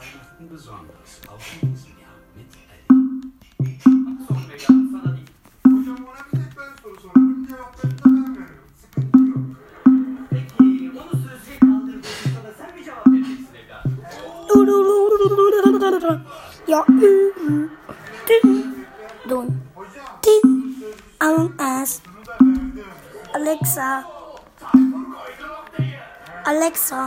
Weihnachten besonders auf Insula mit Ellie. Sorry ya, sana değil. Hocam ona bir tek ben soru sorarım. Cevaplarını da ben veririm. Sıkıntı yok. Peki, onu sözlüğe kaldırdığında sana sen mi cevap vereceksin evladım? Ya ü ü dün dun din alın as Alexa Alexa